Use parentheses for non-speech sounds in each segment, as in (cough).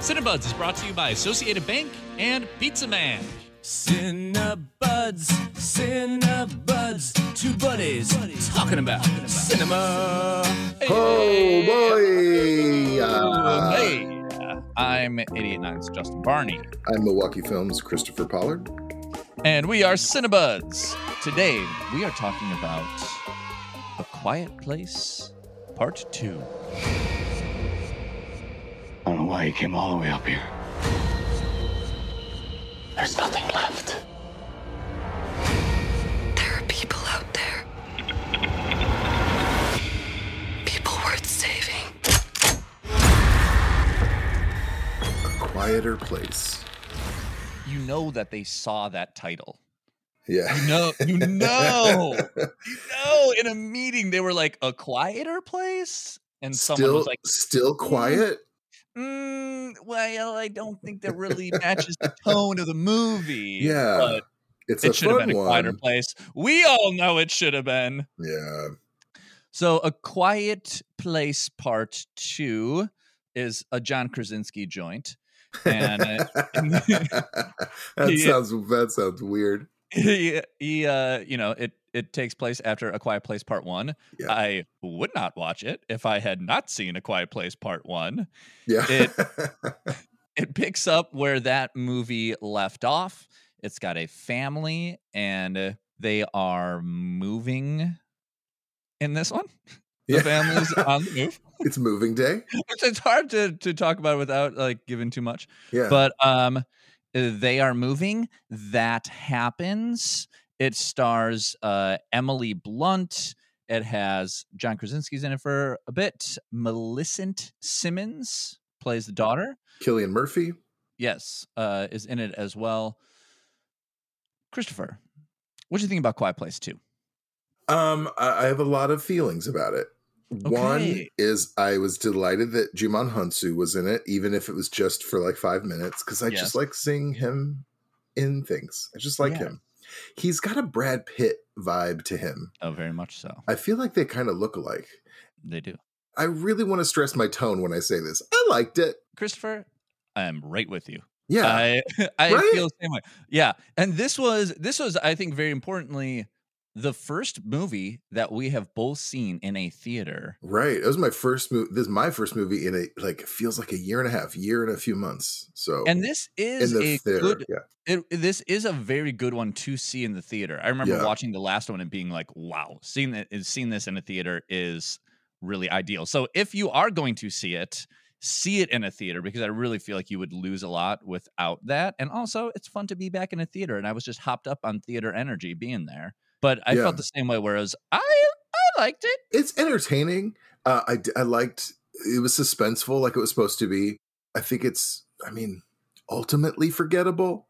Cinebuds is brought to you by Associated Bank and Pizza Man. Cinebuds, Cinebuds, two buddies talking about cinema. Oh boy! Uh, hey, I'm 88Nine's Justin Barney, I'm Milwaukee Films Christopher Pollard. and we are Cinebuds. Today, we are talking about A Quiet Place Part 2. I don't know why he came all the way up here. There's nothing left. There are people out there. People worth saving. A quieter place. You know that they saw that title. Yeah. You know, you know, (laughs) you know, in a meeting, they were like, A Quieter Place? And someone still, was like, still quiet. Mm, well, I don't think that really (laughs) matches the tone of the movie. Yeah, but it's it should have been a quieter one. place. We all know it should have been. Yeah, So, A Quiet Place Part Two is a John Krasinski joint, and uh, (laughs) (laughs) that sounds that sounds weird. he, he, uh, you know, it it takes place after A Quiet Place Part One. Yeah. I would not watch it if I had not seen A Quiet Place Part One. Yeah, It- (laughs) it picks up where that movie left off. It's got a family and they are moving in this one. The Yeah. family's (laughs) on the move. it's moving day. Which it's hard to, to talk about without like giving too much. Yeah, But um they are moving. That happens. It stars uh Emily Blunt. It has John Krasinski's in it for a bit. Millicent Simmonds plays the daughter. Cillian Murphy. yes, uh, is in it as well. Christopher, what do you think about Quiet Place Two? Um, I, have a lot of feelings about it. One is I was delighted that Djimon Hounsou was in it, even if it was just for like five minutes, because I Yes. just like seeing him in things. I just like Yeah. him. He's got a Brad Pitt vibe to him. Oh, very much so. I feel like they kind of look alike. They do. I really want to stress my tone when I say this. I liked it. Christopher, I am right with you. Yeah. I (laughs) I Right? feel the same way. Yeah, and this was this was I think very importantly the first movie that we have both seen in a theater. right. It was my first movie. This is my first movie in a like feels like a year and a half, year and a few months. So And this is the a theater. good yeah. it, this is a very good one to see in the theater. I remember Yeah. watching the last one and being like, "Wow, seeing it, seeing this in a theater is really ideal." So if you are going to see it, see it in a theater because I really feel like you would lose a lot without that. And also, it's fun to be back in a theater, and I was just hopped up on theater energy being there. But I Yeah. felt the same way. Whereas I I liked it. it's entertaining. Uh, I I liked it was suspenseful like it was supposed to be. I think it's I mean ultimately forgettable,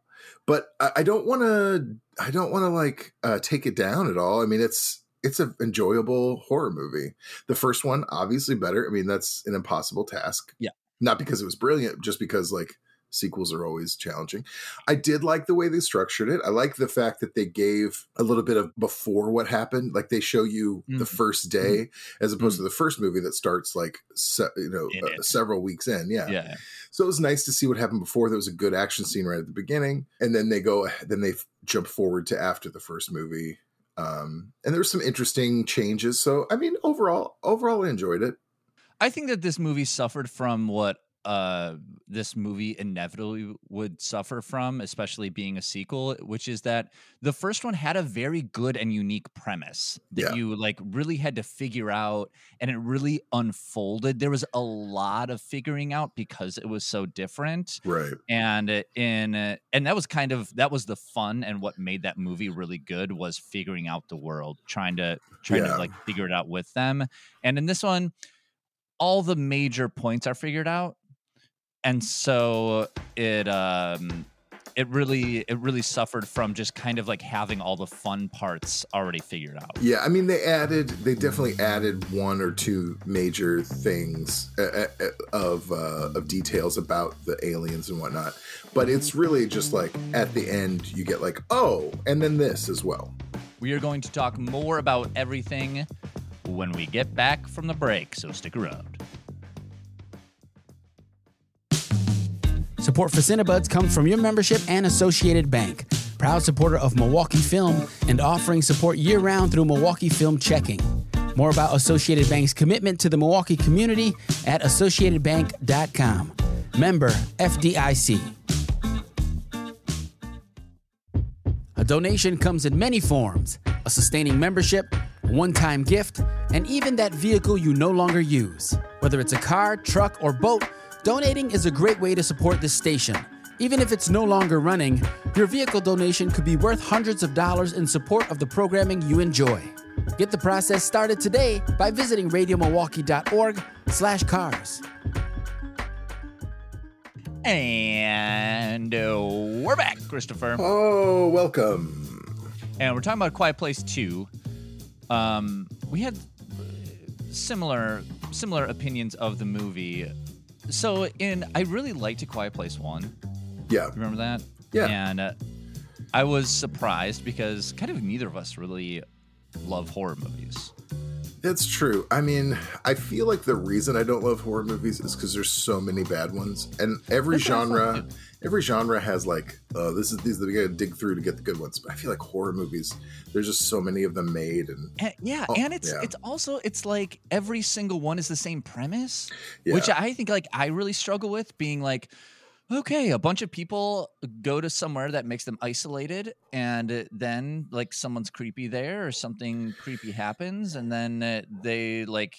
but I, I don't want to I don't want to like uh, take it down at all. I mean it's it's an enjoyable horror movie. The first one obviously better. I mean that's an impossible task. Yeah. not because it was brilliant, just because like sequels are always challenging. I did like the way they structured it. I like the fact that they gave a little bit of before what happened. Like they show you the Mhm. first day as opposed to the first movie that starts like se- you know In uh, several weeks in. Yeah. Yeah. So it was nice to see what happened before. There was a good action scene right at the beginning, and then they go then they jump forward to after the first movie. Um, and there were some interesting changes. So I mean, overall, overall, I enjoyed it. I think that this movie suffered from what uh this movie inevitably would suffer from especially being a sequel which is that the first one had a very good and unique premise that Yeah. you like really had to figure out and it really unfolded there was a lot of figuring out because it was so different Right. and uh, in uh, and that was kind of that was the fun and what made that movie really good was figuring out the world trying to trying Yeah. to like figure it out with them and in this one all the major points are figured out and so it um it really it really suffered from just kind of like having all the fun parts already figured out. Yeah, I mean, they added, they definitely added one or two major things uh, uh, uh, of uh, of details about the aliens and whatnot, but it's really just like at the end you get like, oh, and then this as well. we are going to talk more about everything when we get back from the break so stick around Support for Cinebuds comes from your membership and Associated Bank, proud supporter of Milwaukee Film and offering support year round through Milwaukee Film Checking. More about Associated Bank's commitment to the Milwaukee community at associatedbank.com. Member FDIC. A donation comes in many forms a sustaining membership, a one time gift, and even that vehicle you no longer use. Whether it's a car, truck, or boat, donating is a great way to support this station. Even if it's no longer running, your vehicle donation could be worth hundreds of dollars in support of the programming you enjoy. Get the process started today by visiting radiomilwaukee.org slash cars. And uh, we're back, Christopher. Oh, welcome. and we're talking about Quiet Place Two. Um, we had uh, similar similar opinions of the movie. So, in I really liked A Quiet Place One. Yeah. Remember that? Yeah. And uh, I was surprised because kind of neither of us really love horror movies. That's true. I mean, I feel like the reason I don't love horror movies is because there's so many bad ones, and every That's what I thought, genre, every genre has like, oh, this is these that we gotta dig through to get the good ones. But I feel like horror movies, there's just so many of them made, and And, yeah, Oh, and it's yeah. it's also it's like every single one is the same premise, which I think like I really struggle with being like, okay, a bunch of people go to somewhere that makes them isolated, and then like someone's creepy there or something creepy happens, and then uh, they like,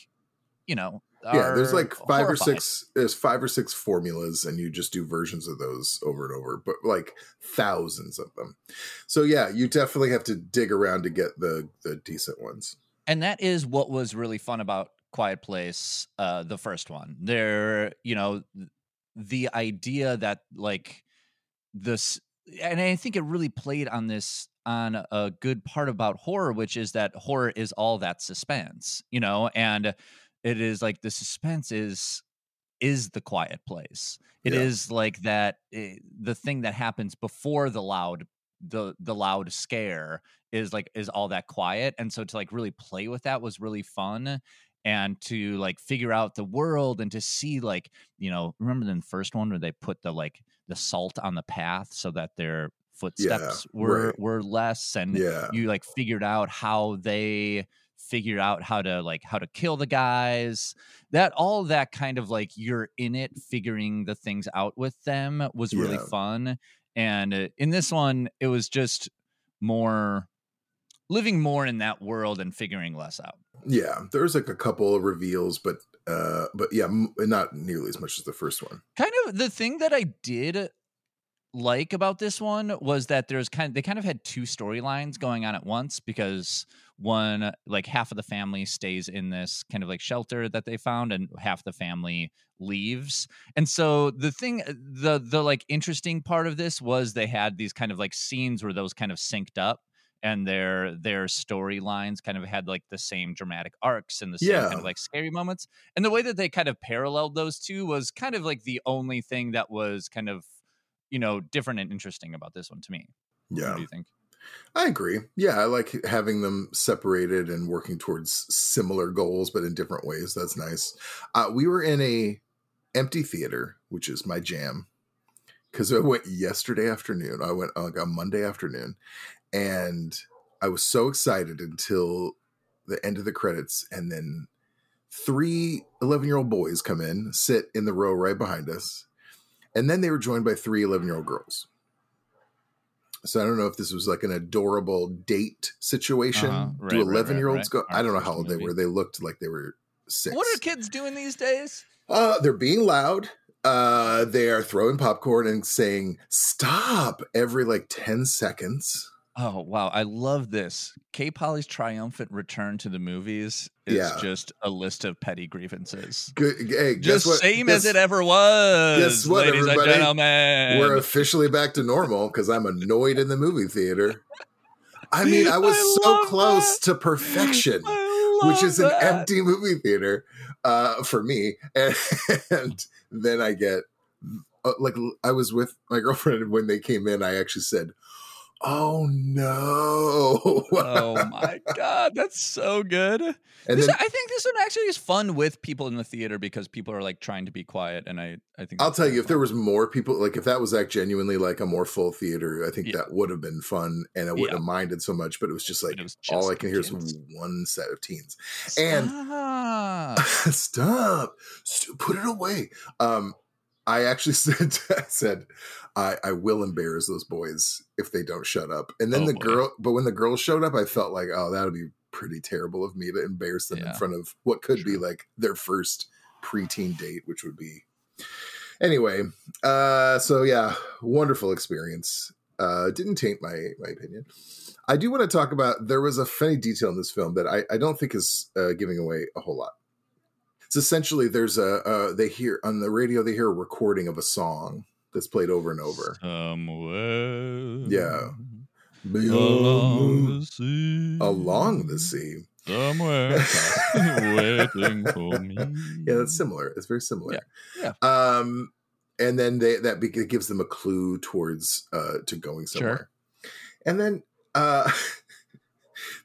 you know, yeah, there's like five or six. There's five or six formulas, and you just do versions of those over and over, but like thousands of them. So yeah, you definitely have to dig around to get the the decent ones. and that is what was really fun about quiet place uh the first one there you know the idea that like this and i think it really played on this on a good part about horror which is that horror is all that suspense you know and it is like the suspense is is the quiet place It is Yeah. like that eh, the thing that happens before the loud the the loud scare is like is all that quiet and so to like really play with that was really fun and to like figure out the world and to see like you know remember in the first one where they put the like the salt on the path so that their footsteps were right. were less and Yeah, you like figured out how they figured out how to like how to kill the guys that all that kind of like you're in it figuring the things out with them was really Yeah. fun and uh, in this one it was just more living more in that world and figuring less out yeah. There's like a couple of reveals, but uh, but yeah, m- not nearly as much as the first one. kind of the thing that I did like about this one was that there's kind of, they kind of had two storylines going on at once because one like half of the family stays in this kind of like shelter that they found and half the family leaves. And so the thing the the like interesting part of this was they had these kind of like scenes where those kind of synced up and their their storylines kind of had like the same dramatic arcs and the same kind of like scary moments and the way that they kind of paralleled those two was kind of like the only thing that was kind of you know different and interesting about this one to me what Yeah, do you think I agree. Yeah, I like having them separated and working towards similar goals, but in different ways. That's nice. Uh, we were in a empty theater, which is my jam, because I went yesterday afternoon. I went like on Monday afternoon, and I was so excited until the end of the credits, and then three 11 year old boys come in, sit in the row right behind us, and then they were joined by three 11 year old girls. So I don't know if this was like an adorable date situation. Uh-huh. Right, Do right, right, 11 year olds right. go? I don't know how first old they were. They looked like they were six. what are kids doing these days Uh, they're being loud. Uh, they are throwing popcorn and saying "stop" every like ten seconds. Oh wow i love this k polly's triumphant return to the movies is Yeah. just a list of petty grievances Good. Hey, just what? same Guess- as it ever was guess what, ladies and gentlemen We're officially back to normal because I'm annoyed in the movie theater. I mean, (laughs) I was I so close that. to perfection. Which is an empty movie theater uh, for me. And, (laughs) and then I get uh, like I was with my (laughs) girlfriend when they came in. I actually said, Oh no! (laughs) oh my god, that's so good. And This- then I think this one actually is fun with people in the theater because people are like trying to be quiet, and I I think I'll tell you, if there was more people, like if that was like genuinely like a more full theater, I think Yeah. that would have been fun, and I wouldn't Yeah. have minded so much. But it was just like was all I can hear is one set of teens. and- Stop. (laughs) Stop, put it away. Um, I actually (laughs) said, I said, I, I will embarrass those boys if they don't shut up. And then Oh, the boy. girl, but when the girls showed up, I felt like, oh, that would be pretty terrible of me to embarrass them in front of what could be like their first preteen date, which would be anyway. Uh, so yeah, wonderful experience. Uh, didn't taint my my opinion. I do want to talk about. There was a funny detail in this film that I, I don't think is uh, giving away a whole lot. It's essentially there's a uh, they hear on the radio they hear a recording of a song that's played over and over. Somewhere. Yeah. Along the sea. Along the sea. Somewhere (laughs) waiting for me. Yeah, that's similar. It's very similar. Yeah, Um, and then they that be, it gives them a clue towards uh to going somewhere. And then uh (laughs)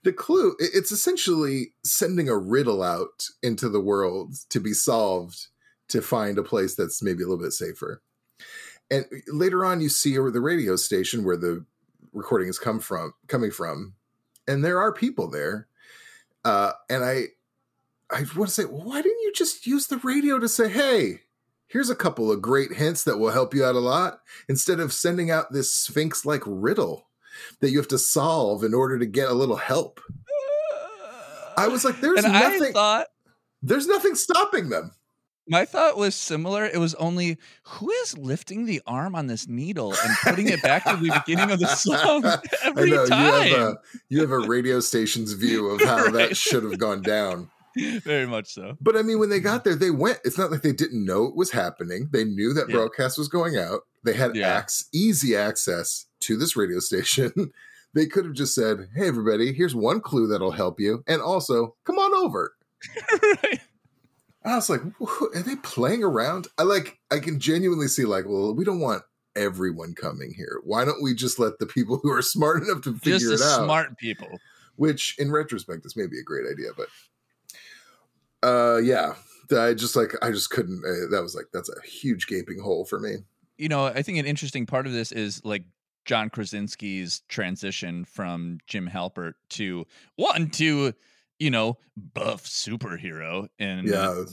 the clue it's essentially sending a riddle out into the world to be solved to find a place that's maybe a little bit safer. And later on you see the radio station where the recording is come from coming from and there are people there. Uh and I I want to say, why didn't you just use the radio to say, hey, here's a couple of great hints that will help you out a lot, instead of sending out this Sphinx like riddle that you have to solve in order to get a little help? I was like, there's and nothing, I thought there's nothing stopping them. my thought was similar. It was only who is lifting the arm on this needle and putting it back to the beginning of the (laughs) song every I know time. you have a you have a radio station's view of how that (laughs) should have gone down. Very much so. But I mean, when they got there, they went. It's not like they didn't know it was happening. They knew that Yeah. broadcast was going out. They had Yeah. ac- easy access to this radio (laughs) station. they could have just said, "Hey, everybody, here's one clue that'll help you, and also come on over." right. (laughs) I was like, "Are they playing around?" I like. I can genuinely see, like, well, we don't want everyone coming here. Why don't we just let the people (laughs) who are smart enough to figure Just it out? smart people. which in retrospect is maybe a great idea but uh yeah i just like i just couldn't uh, that was like that's a huge gaping hole for me you know, I think an interesting part of this is like John Krasinski's transition from Jim Halpert to one to you know buff superhero in yeah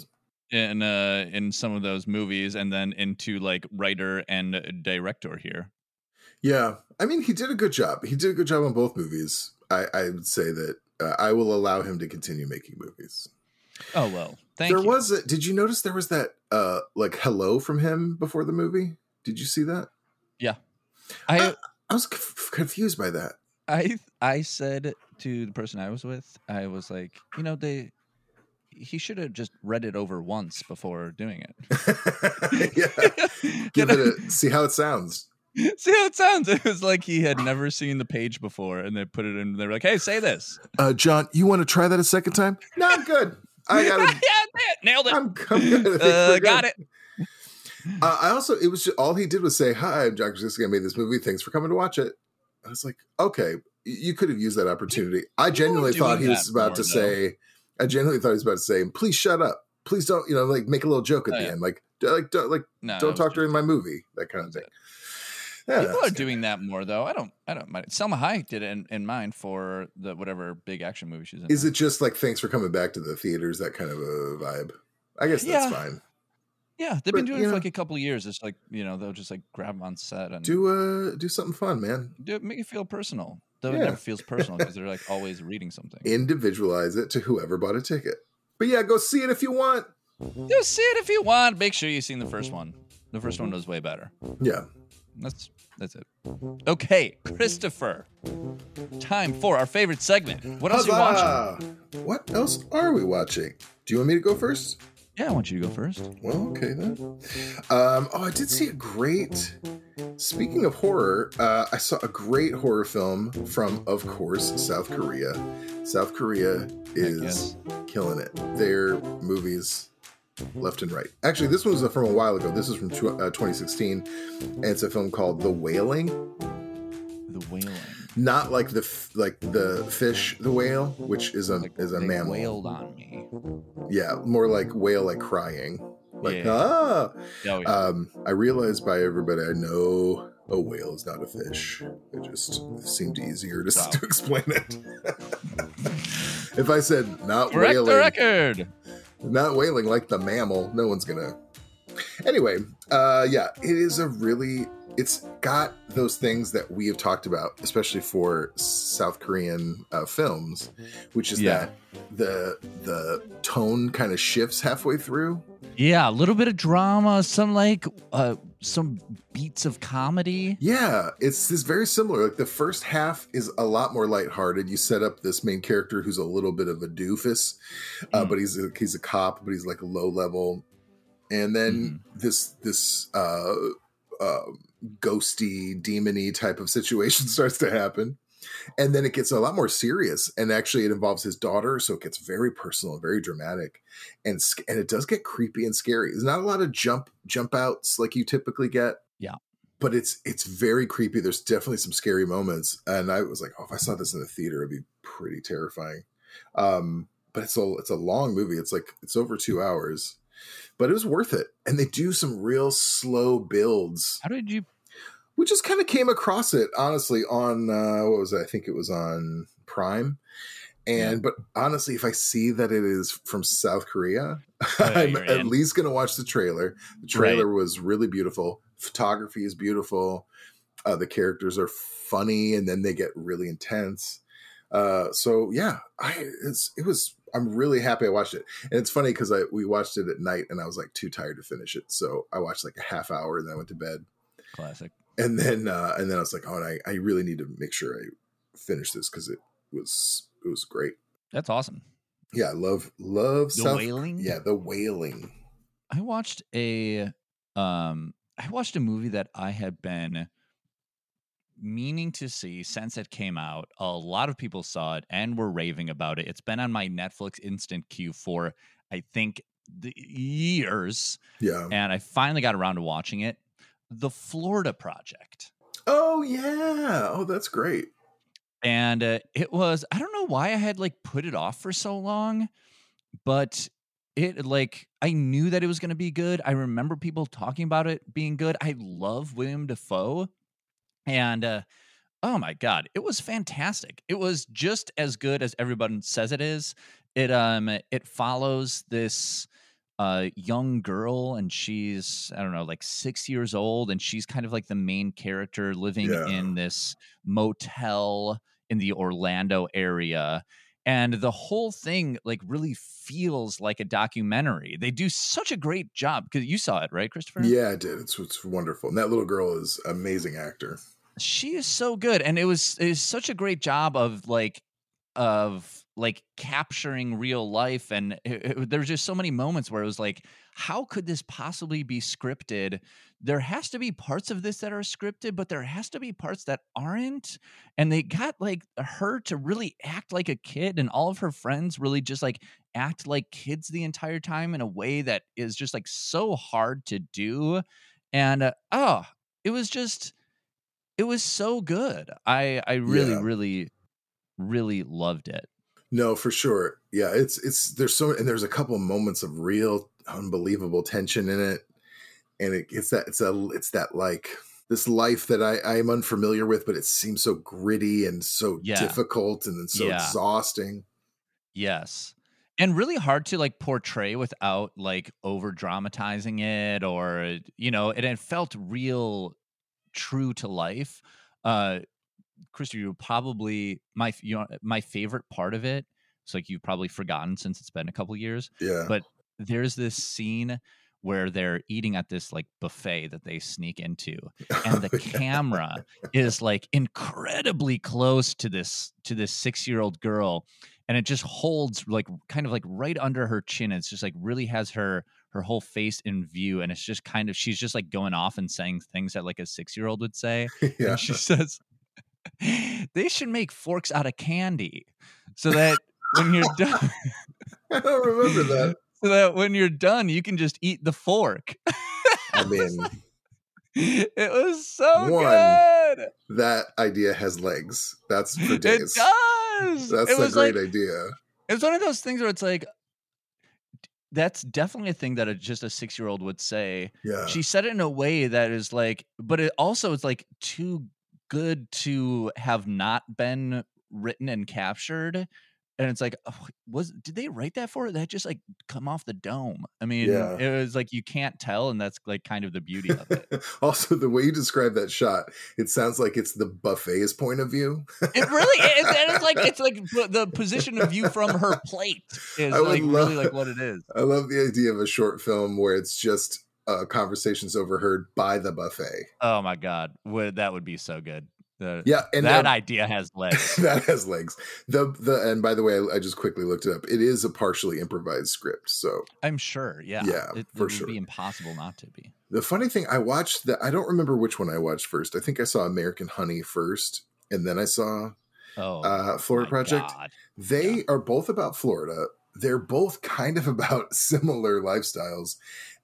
in uh in some of those movies, and then into like writer and director here. yeah. I mean he did a good job. He did a good job on both movies. I i would say that uh, i will allow him to continue making movies. Oh well, thank there you. was a, did you notice there was that uh like hello from him before the movie? Did you see that I i was c- confused by that I I said to the person I was with, I was like, you know, they he should have just read it over once before doing it. (laughs) yeah (laughs) give it a see how it sounds See how it sounds? It was like he had never seen the page before, and they put it in. They were like, "Hey, say this." uh john you want to try that a second time no i'm good i (laughs) got yeah, it nailed it. I'm, I'm good. Uh, got good. it. Uh, I also, it was just, all he did was say, "Hi, I'm John Krasinski. I made this movie. Thanks for coming to watch it." I was like, "Okay, you could have used that opportunity." I genuinely thought he was about more, to though. say, "I genuinely thought he was about to say, please shut up, please don't, you know, like make a little joke at Oh, the yeah. end, like, like, don't, like, No, don't talk during my movie, that kind of thing." Yeah, People are good. doing that more though. I don't. I don't mind. Salma Hayek did it in, in mind for the whatever big action movie she's in. Is it just like thanks for coming back to the theaters? That kind of a vibe. I guess Yeah. that's fine. Yeah, they've but, been doing it for know- like a couple of years. It's like you know they'll just like grab them on set and Do uh, do something fun, man. do it, make it feel personal. Though it Yeah. never feels (laughs) personal because they're like always reading something. Individualize it to whoever bought a ticket. But yeah, go see it if you want. Go see it if you want. Make sure you've seen the first one. The first one was way better. Yeah. That's that's it. Okay, Christopher. Time for our favorite segment. What else are you watching? What else are we watching? Do you want me to go first? Yeah, I want you to go first. Well, okay then. Um, oh, I did see a great. Speaking of horror, uh, I saw a great horror film from, of course, South Korea. South Korea is killing it. Their movies, left and right. Actually, this one was from a while ago. This is from tw- uh, 2016, and it's a film called The Wailing. The wailing. Not like the f- like the fish, the whale, which is a Like, is a they mammal. wailed on me. Yeah, more like whale, like crying. Like Yeah. ah. Oh, yeah. Um, I realized by everybody I know a whale is not a fish. It just seemed easier to, Wow. to explain it. (laughs) if I said not Correct the record. not whaling like the mammal, no one's gonna. Anyway, uh, yeah, it is a really. It's got those things that we have talked about, especially for South Korean uh, films, which is Yeah. that the the tone kind of shifts halfway through. Yeah, a little bit of drama, some like uh some beats of comedy. Yeah, it's this very similar. Like the first half is a lot more lighthearted. You set up this main character who's a little bit of a doofus, uh, Mm. but he's a, he's a cop, but he's like a low level. And then this this uh, uh, ghosty, demony type of situation (laughs) starts to happen, and then it gets a lot more serious. And actually, it involves his daughter, so it gets very personal, and very dramatic, and and it does get creepy and scary. There's not a lot of jump jump outs like you typically get Yeah, but it's it's very creepy. There's definitely some scary moments, and I was like, oh, if I saw this in the theater, it'd be pretty terrifying. Um, but it's a it's a long movie. It's like it's over two hours, but it was worth it. And they do some real slow builds. How did you We just kind of came across it honestly on uh, what was it? I think it was on Prime. And but honestly, if I see that it is from South Korea, (laughs) Oh, I'm at in. least going to watch the trailer. The trailer was really beautiful. Photography is beautiful. Uh, the characters are funny, and then they get really intense. Uh, so yeah, I it's it was. I'm really happy I watched it, and it's funny because I we watched it at night, and I was like too tired to finish it, so I watched like a half hour, and then I went to bed, classic? and then uh, and then I was like, oh, and I I really need to make sure I finish this because it was it was great. That's awesome. Yeah, I love love The South. wailing. Yeah, the wailing. I watched a um I watched a movie that I had been meaning to see since it came out. A lot of people saw it and were raving about it. It's been on my Netflix instant queue for I think the years Yeah. and I finally got around to watching it. The Florida Project. Oh yeah. Oh, that's great. and uh, it was i don't know why i had like put it off for so long but it like i knew that it was going to be good i remember people talking about it being good i love willem dafoe and uh, oh my god it was fantastic. It was just as good as everyone says it is. It um it follows this uh young girl and she's i don't know like six years old and she's kind of like the main character living Yeah. in this motel in the orlando area and the whole thing like really feels like a documentary they do such a great job because you saw it right christopher Yeah, I did. It's it's wonderful. And that little girl is amazing actor. she is so good and it was it is such a great job of like of like capturing real life and it, it- there's just so many moments where it was like how could this possibly be scripted there has to be parts of this that are scripted but there has to be parts that aren't and they got like her to really act like a kid and all of her friends really just like act like kids the entire time in a way that is just like so hard to do and uh, oh it was just it was so good i i really Yeah. really really loved it No, for sure. Yeah, it's it's there's so and there's a couple moments of real unbelievable tension in it, and it, it's that it's a it's that like this life that I I'm unfamiliar with, but it seems so gritty and so Yeah. difficult and then so Yeah. exhausting. Yes. And really hard to like portray without like over dramatizing it or you know, and it felt real true to life. Uh Christopher, you probably my you know my favorite part of it. It's like you've probably forgotten since it's been a couple years. Yeah, But there's this scene where they're eating at this like buffet that they sneak into (laughs) oh, and the camera is like incredibly close to this to this six year old girl and it just holds like kind of like right under her chin it's just like really has her her whole face in view and it's just kind of she's just like going off and saying things that like a six year old would say (laughs) yeah. and she (laughs) says they should make forks out of candy so that when you're done I don't remember that. So that when you're done you can just eat the fork (laughs) I mean, it was so One, good. That idea has legs. That's for days. It does. That's it a great like, idea. It was one of those things where it's like, that's definitely a thing that a, just a six year old would say. Yeah. She said it in a way that is like, but it also is like too good to have not been written and captured. And it's like, oh, was did they write that for? it? That just like come off the dome. I mean, Yeah. it was like you can't tell, and that's like kind of the beauty of it. (laughs) also, the way you describe that shot, it sounds like it's the buffet's point of view. It really is. And it's like (laughs) it's like the position of view from her plate is I like love- really like what it is. I love the idea of a short film where it's just uh, conversations overheard by the buffet. Oh my god, would that would be so good. The, Yeah, and that uh, (laughs) idea has legs. that has legs. The the and by the way, I, I just quickly looked it up. It is a partially improvised script. So I'm sure. Yeah. Yeah, it, for it would sure. be impossible not to be. the funny thing, I watched that. I don't remember which one I watched first. I think I saw American Honey first, and then I saw Oh, uh, Florida Project. God. They are both about Florida. They're both kind of about (laughs) similar lifestyles,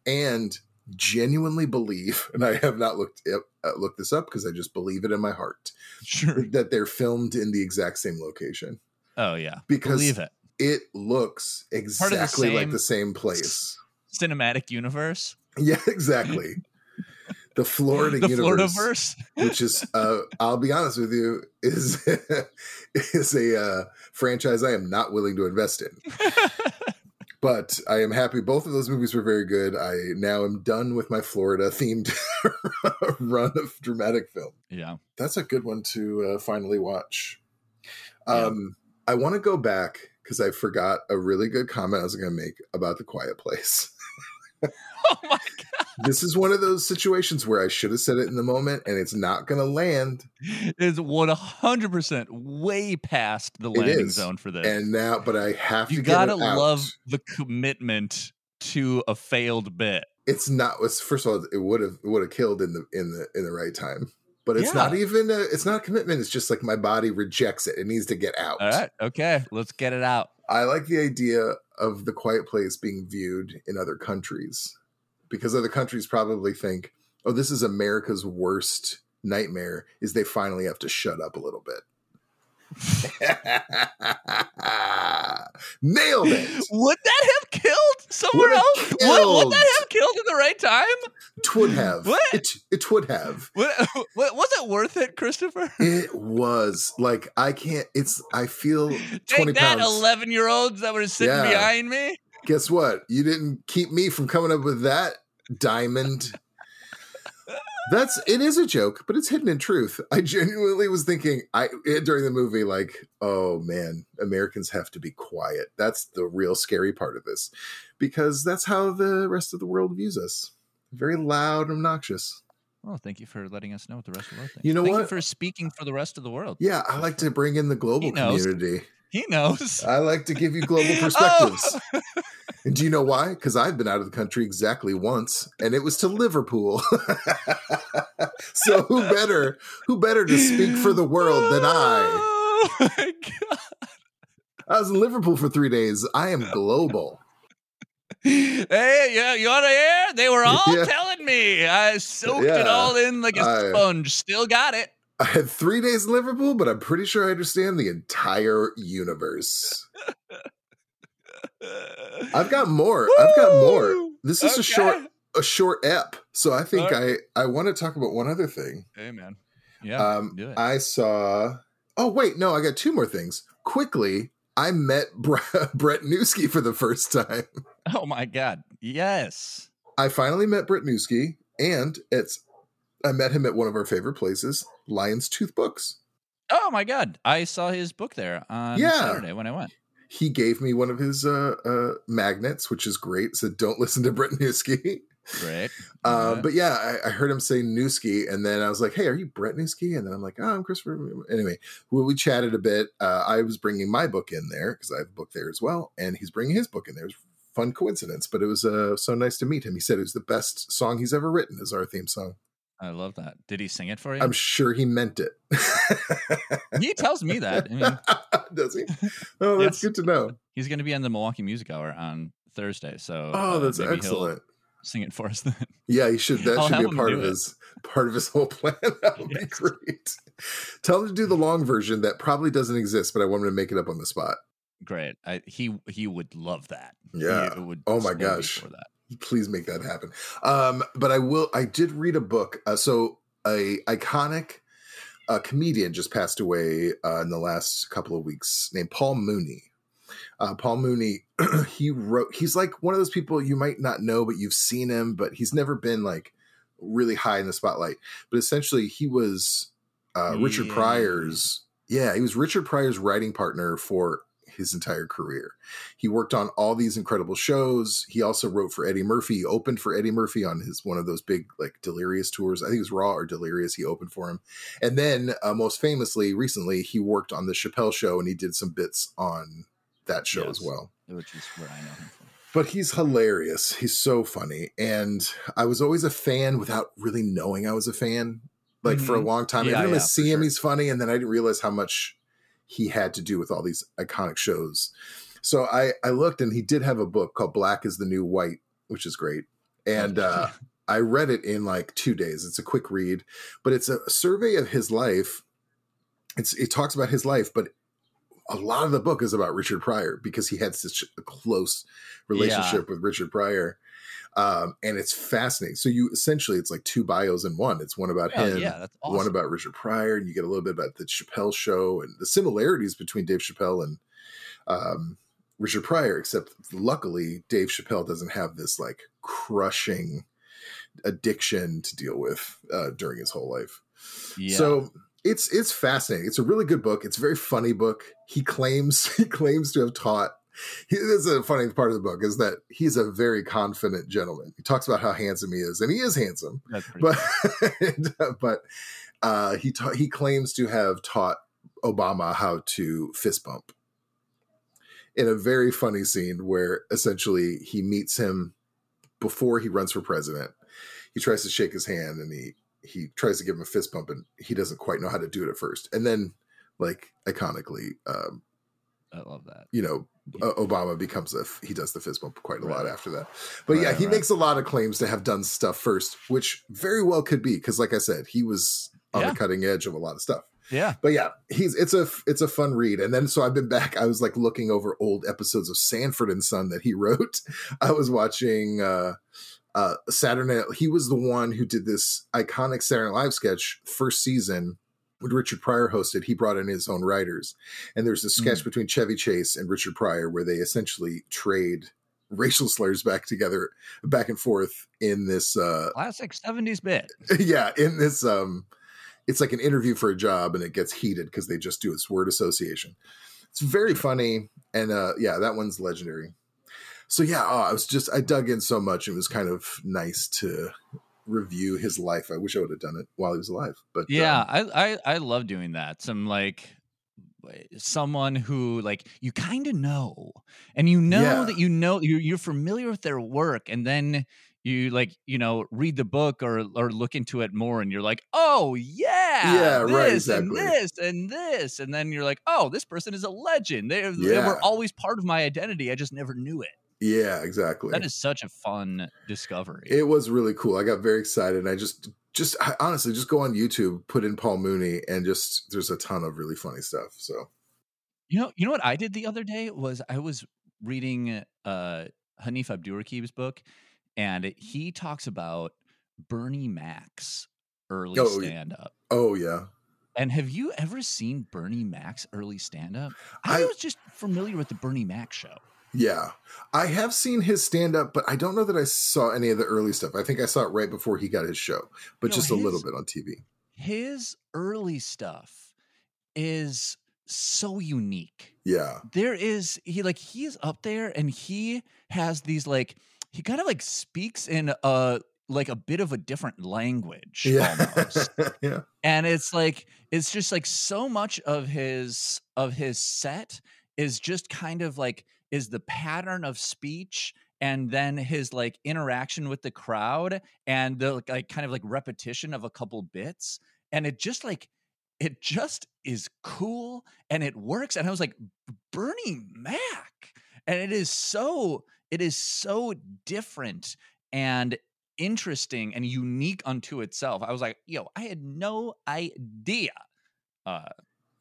and genuinely believe. And I have not looked up, uh, looked this up because I just believe it in my heart Sure. that they're filmed in the exact same location. Oh yeah. Because Believe it. It looks of the exactly like the same place. Cinematic universe. (laughs) Yeah, exactly. The Florida the universe, Floridaverse. which is, uh, I'll be honest with you, is (laughs) is a uh, franchise I am not willing to invest in. (laughs) But I am happy. Both of those movies were very good. I now am done with my Florida themed (laughs) run of dramatic film. yeah. That's a good one to uh, finally watch. Yeah. Um, I want to go back because I forgot a really good comment I was going to make about The Quiet Place. (laughs) (laughs) Oh my god. this is one of those situations where I should have said it in the moment and it's not going to land. Is one hundred percent way past the landing zone for this. And now, but I have you to get gotta love the commitment to a failed bit. It's not. It's, first of all, it would have would have killed in the in the in the right time. But it's Yeah. not even. A, it's not a commitment. It's just like my body rejects it. It needs to get out. All right. Okay. Let's get it out. I like the idea of the Quiet Place being viewed in other countries because other countries probably think, "Oh, this is America's worst nightmare." Is they finally have to shut up a little bit. (laughs) Nailed it. Would that have killed somewhere Would else? Would, would that have killed at the right time? Twould have. What? It, it would have. Wa- (laughs) was it worth it, Christopher? It was like I can't. It's. I feel Take that, eleven-year-olds that were sitting Yeah. behind me. Guess what? You didn't keep me from coming up with that diamond. That's it is a joke, but it's hidden in truth. I genuinely was thinking I during the movie, like, oh man, Americans have to be quiet. That's the real scary part of this, because that's how the rest of the world views us. Very loud, and obnoxious. Well, thank you for letting us know what the rest of the world thinks. You know thank what? you for speaking for the rest of the world. Yeah, I like to bring in the global community. He knows. I like to give you (laughs) global Oh. perspectives. And do you know why? Because I've been out of the country exactly once, and it was to Liverpool. (laughs) so who better, who better to speak for the world than I? Oh my god. I was in Liverpool for three days. I am global. Hey, yeah, you want to hear? They were all Yeah. telling me. I soaked it all in like a I- sponge. Still got it. I had three days in Liverpool, but I'm pretty sure I understand the entire universe. I've got more. I've got more. This is a short, a short ep. So I think All I I want to talk about one other thing. Hey, man. Yeah, um. I saw. Oh wait, no, I got two more things. Quickly, I met (laughs) Bre- Brett Newski for the first time. (laughs) oh my god. Yes. I finally met Brett Newski, and it's I met him at one of our favorite places, Lion's Tooth Books. Oh my god. I saw his book there on Yeah. Saturday when I went. He gave me one of his uh, uh, magnets, which is great. So don't (laughs) listen to Brett Newski. Great. (laughs) Um, Yeah. But yeah, I, I heard him say Newski, and then I was like, "Hey, are you Brett Newski?" And then I'm like, "Oh, I'm Christopher." Anyway, we, we chatted a bit. Uh, I was bringing my book in there because I have a book there as well, and he's bringing his book in there. It was a fun coincidence, but it was uh, so nice to meet him. He said it was the best song he's ever written. Is our theme song. I love that. Did he sing it for you? I'm sure he meant it. (laughs) he tells me that. I mean, (laughs) Does he? Oh, that's Yes. good to know. he's going to be on the Milwaukee Music Hour on Thursday. So Oh, uh, that's he'll- excellent. Sing it for us then. Yeah, he should. That I'll should be a part of it. his part of his whole plan. (laughs) That would be great. Tell him to do the long version that probably doesn't exist, but I want him to make it up on the spot. Great. I, he he would love that. Yeah. He would Oh my gosh. for that. Please make that happen. Um, but I will. I did read a book. Uh, so a iconic uh, comedian just passed away uh, in the last couple of weeks, named Paul Mooney. Uh, Paul Mooney, (clears throat) he wrote. He's like one of those people you might not know, but you've seen him, but he's never been like really high in the spotlight. But essentially, he was uh, Richard Pryor's. Yeah, he was Richard Pryor's writing partner for his entire career. He worked on all these incredible shows. He also wrote for Eddie Murphy. He opened for Eddie Murphy on his one of those big like Delirious tours. I think it was Raw or Delirious. He opened for him, and then uh, most famously, recently, he worked on the Chappelle Show and he did some bits on that show as well. Which is where I know him from. But he's hilarious. He's so funny, and I was always a fan without really knowing I was a fan. Like for a Mhm. long time, Yeah, I yeah, for see him, sure. he's funny, and then I didn't realize how much he had to do with all these iconic shows. So I I looked, and he did have a book called Black is the New White, which is great, and uh, I read it in like two days. It's a quick read, but it's a survey of his life. It's it talks about his life, but a lot of the book is about Richard Pryor because he had such a close relationship with Richard Pryor. Um, and it's fascinating. So you essentially it's like two bios in one. It's one about Oh, him, yeah, awesome. one about Richard Pryor, and you get a little bit about the Chappelle show and the similarities between Dave Chappelle and um, Richard Pryor, except luckily Dave Chappelle doesn't have this like crushing addiction to deal with uh, during his whole life. yeah. So it's it's fascinating. It's a really good book. It's a very funny book. He claims (laughs) he claims to have taught. He, this is a funny part of the book is that he's a very confident gentleman. He talks about how handsome he is, and he is handsome but (laughs) but uh, he ta- he claims to have taught Obama how to fist bump in a very funny scene where essentially he meets him before he runs for president. He tries to shake his hand and he he tries to give him a fist bump and he doesn't quite know how to do it at first. And then like iconically um, I love that. you know, uh, Obama becomes a he does the fist bump quite a lot after that. But yeah, he right. makes a lot of claims to have done stuff first, which very well could be because, like I said, he was on Yeah. the cutting edge of a lot of stuff. Yeah. But yeah, he's it's a it's a fun read. And then so I've been back. I was like looking over old episodes of Sanford and Son that he (laughs) wrote. I was watching uh uh Saturday. Night- He was the one who did this iconic Saturday Night Live sketch first season Richard Pryor hosted. He brought in his own writers, and there's a sketch between Chevy Chase and Richard Pryor where they essentially trade (laughs) racial slurs back together, back and forth in this uh Classic 70s bit. (laughs) yeah, in this um it's like an interview for a job and it gets heated because they just do its word association. It's very funny and uh yeah, that one's legendary. So yeah, oh, I was just I dug in so much. It was kind of nice to review his life. I wish I would have done it while he was alive. But Yeah, um, I, I I love doing that. Some like someone who like you kind of know and you know Yeah. that you know you're, you're familiar with their work and then you like you know read the book or or look into it more and you're like oh yeah Yeah, right, this and this and this and then you're like oh this person is a legend they, they were always part of my identity i just never knew it yeah, exactly. that is such a fun discovery It was really cool. I got very excited. And I just, just I, honestly, just go on YouTube, put in Paul Mooney, and just there's a ton of really funny stuff. So You know, you know what I did the other day was I was reading uh Hanif Abdurraqib's book, and he talks about Bernie Mac's early Oh, stand up. oh yeah, And have you ever seen Bernie Mac's early stand up? I, I- was just familiar with the Bernie Mac show. Yeah. I have seen his stand up, but I don't know that I saw any of the early stuff. I think I saw it right before he got his show, but just a little bit on TV. His early stuff is so unique. Yeah, there is he like he's up there and he has these like he kind of like speaks in a like a bit of a different language yeah, almost (laughs) yeah, and it's like it's just like so much of his of his set is just kind of like is the pattern of speech and then his like interaction with the crowd and the like kind of like repetition of a couple bits and it just like it just is cool and it works and i was like bernie mac and it is so it is so different and interesting and unique unto itself. I was like, yo, I had no idea. Uh,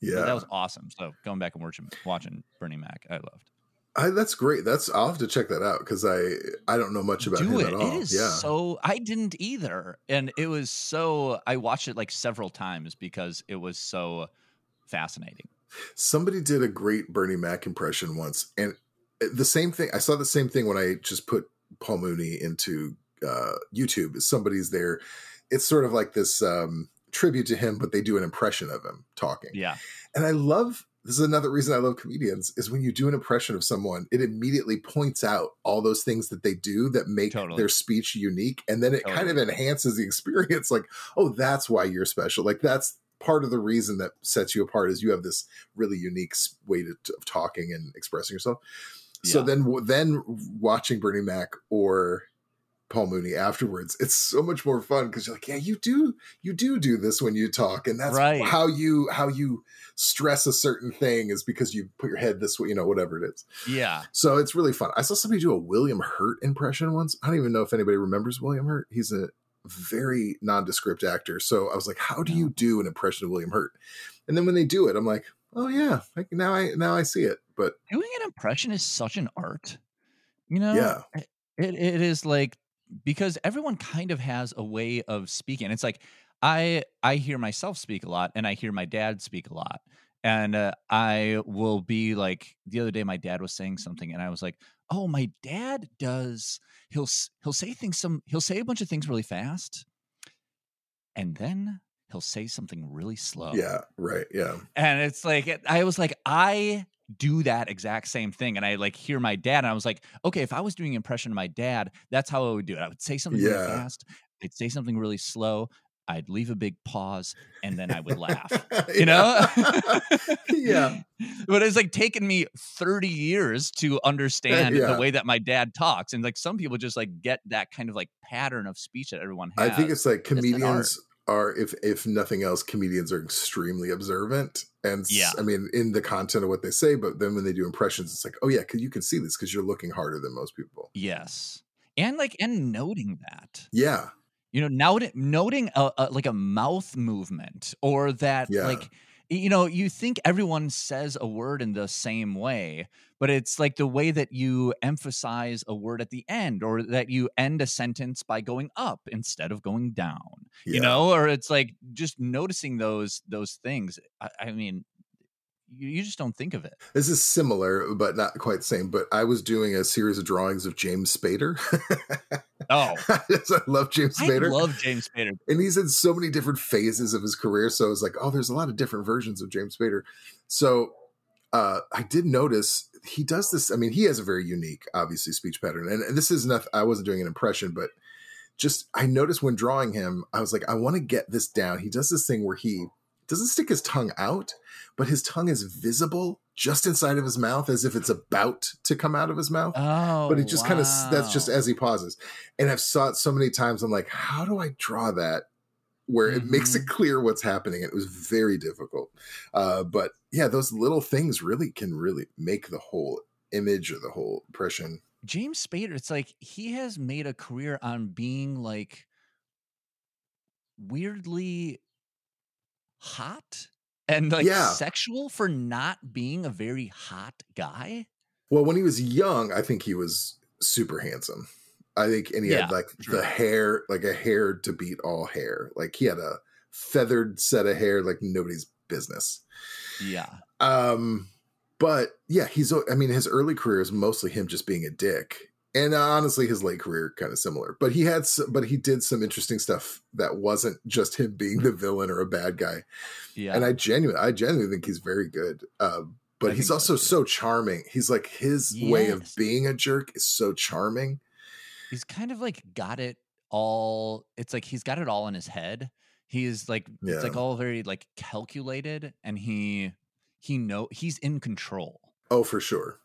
Yeah, that was awesome. So going back and watching watching Bernie Mac, I loved. I, that's great. That's I'll have to check that out because I I don't know much about Do him it. at all. It is yeah, so. I didn't either, and it was so. I watched it like several times because it was so fascinating. somebody did a great Bernie Mac impression once, and the same thing. I saw the same thing when I just put Paul Mooney into uh, YouTube. Somebody's there. It's sort of like this um, tribute to him, but they do an impression of him talking. Yeah, And I love this is another reason I love comedians is when you do an impression of someone, it immediately points out all those things that they do that make Totally. their speech unique. And then it kind of enhances the experience. Like, oh, that's why you're special. Like that's part of the reason that sets you apart is you have this really unique way to, of talking and expressing yourself. So then, then watching Bernie Mac or Paul Mooney afterwards, it's so much more fun because you're like, yeah, you do, you do do this when you talk, and that's Right. how you how you stress a certain thing is because you put your head this way, you know, whatever it is. yeah. So it's really fun. I saw somebody do a William Hurt impression once. I don't even know if anybody remembers William Hurt. He's a very nondescript actor. So I was like, how do you do an impression of William Hurt? And then when they do it, I'm like, oh yeah, like now I now I see it. But Doing an impression is such an art. You know, Yeah. it, it is like because everyone kind of has a way of speaking. It's like I I hear myself speak a lot, and I hear my dad speak a lot, and uh, I will be like the other day, my dad was saying something, and I was like, oh, my dad does. He'll he'll say things some he'll say a bunch of things really fast, and then he'll say something really slow. yeah, right, yeah. And it's like I was like, I do that exact same thing. And I like hear my dad, and I was like, okay, if I was doing impression of my dad, that's how I would do it. I would say something really fast, I'd say something really slow, I'd leave a big pause, and then I would laugh. (laughs) You know? (laughs) yeah. (laughs) But it's like taken me 30 years to uh, understand yeah. the way that my dad talks. And like some people just like get that kind of like pattern of speech that everyone has. I think it's like comedians are, if if nothing else, comedians are extremely observant, and Yeah. I mean in the content of what they say. But then when they do impressions, it's like, oh yeah, 'cause you can see this because you're looking harder than most people. yes. And like and noting that. Yeah, you know noting noting a, a like a mouth movement or that Yeah. like you know you think everyone says a word in the same way but it's like the way that you emphasize a word at the end or that you end a sentence by going up instead of going down yeah. you know or it's like just noticing those those things i, I mean you, you just don't think of it This is similar, but not quite the same. But I was doing a series of drawings of James Spader. oh (laughs) I love James Spader. i love james spader and he's in so many different phases of his career. So it's like, oh, there's a lot of different versions of James Spader. So uh, I did notice he does this. I mean, he has a very unique, obviously, speech pattern. And, and this is not, I wasn't doing an impression, but just I noticed when drawing him, I was like, I want to get this down. He does this thing where he doesn't stick his tongue out, but his tongue is visible just inside of his mouth as if it's about to come out of his mouth. Oh but it just kind of that's just as he pauses. And i've saw it so many times i'm like how do i draw that where it makes Mm-hmm. it clear what's happening? It was very difficult. Uh, but yeah those little things really can really make the whole image or the whole impression. James Spader, it's like he has made a career on being like weirdly hot and like Yeah. sexual for not being a very hot guy. well when he was young i think he was super handsome i think and he had like the hair like a hair to beat all hair like he had a feathered set of hair like nobody's business Yeah. Um, but yeah, he's. I mean, his early career is mostly him just being a dick, and honestly, his late career kind of similar. But he had, s- but he did some interesting stuff that wasn't just him being the villain or a bad guy. Yeah. And I genuinely, I genuinely think he's very good. Um, but I he's also so charming. He's like his way of being a jerk is so charming. he's kind of like got it all it's like he's got it all in his head. He is like it's like all very like calculated and he he know he's in control. Oh, for sure.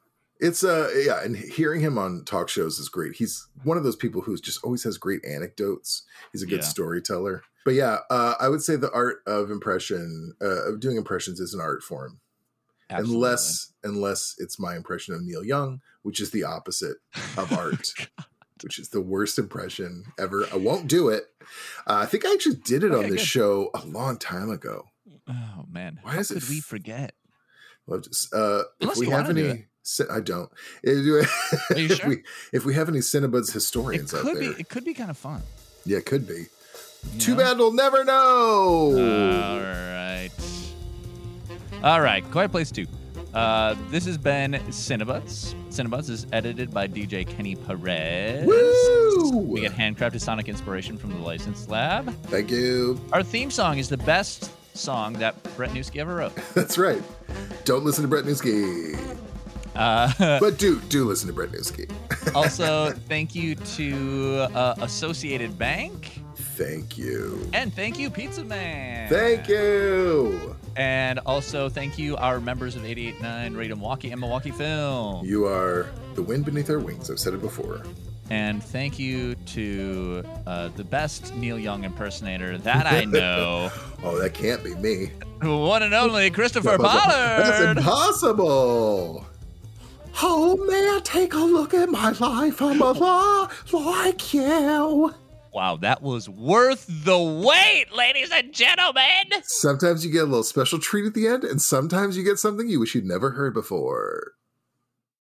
It's uh yeah, and hearing him on talk shows is great. He's one of those people who's just always has great anecdotes. He's a good Yeah. storyteller. But yeah, uh, I would say the art of impression, uh, of doing impressions, is an art form. Absolutely. Unless unless it's my impression of Neil Young, which is the opposite of (laughs) art. which is the worst impression ever. I won't do it. Uh, I think I actually did it on this good. show a long time ago. Oh man, Why how is it we forget? Well, just, uh, if we have any, I don't. You (laughs) if sure? we if we have any Cinebuds It historians out could be. there, It could be kind of fun. yeah, it could be. you Too know? bad we'll never know. All right. All right. Quiet Place 2. Uh, this has been Cinebuds. Cinebuds is edited by DJ Kenny Perez. Woo! We get handcrafted sonic inspiration from the License Lab. Thank you. Our theme song is the best song that Brett Newski ever wrote. (laughs) That's right. Don't listen to Brett Newski, Uh, (laughs) but do do listen to Brett Newski. (laughs) also, thank you to uh, Associated Bank. Thank you. And thank you, Pizza Man. Thank you. And also, thank you, our members of 88Nine Radio Milwaukee and Milwaukee Film. You are the wind beneath our wings. I've said it before. And thank you to uh, the best Neil Young impersonator that I know, (laughs) Oh, that can't be me. one and only Christopher That's Pollard. impossible. Oh, may I take a look at my life? I'm a lot like you. Wow, that was worth the wait, ladies and gentlemen. Sometimes you get a little special treat at the end, and sometimes you get something you wish you'd never heard before.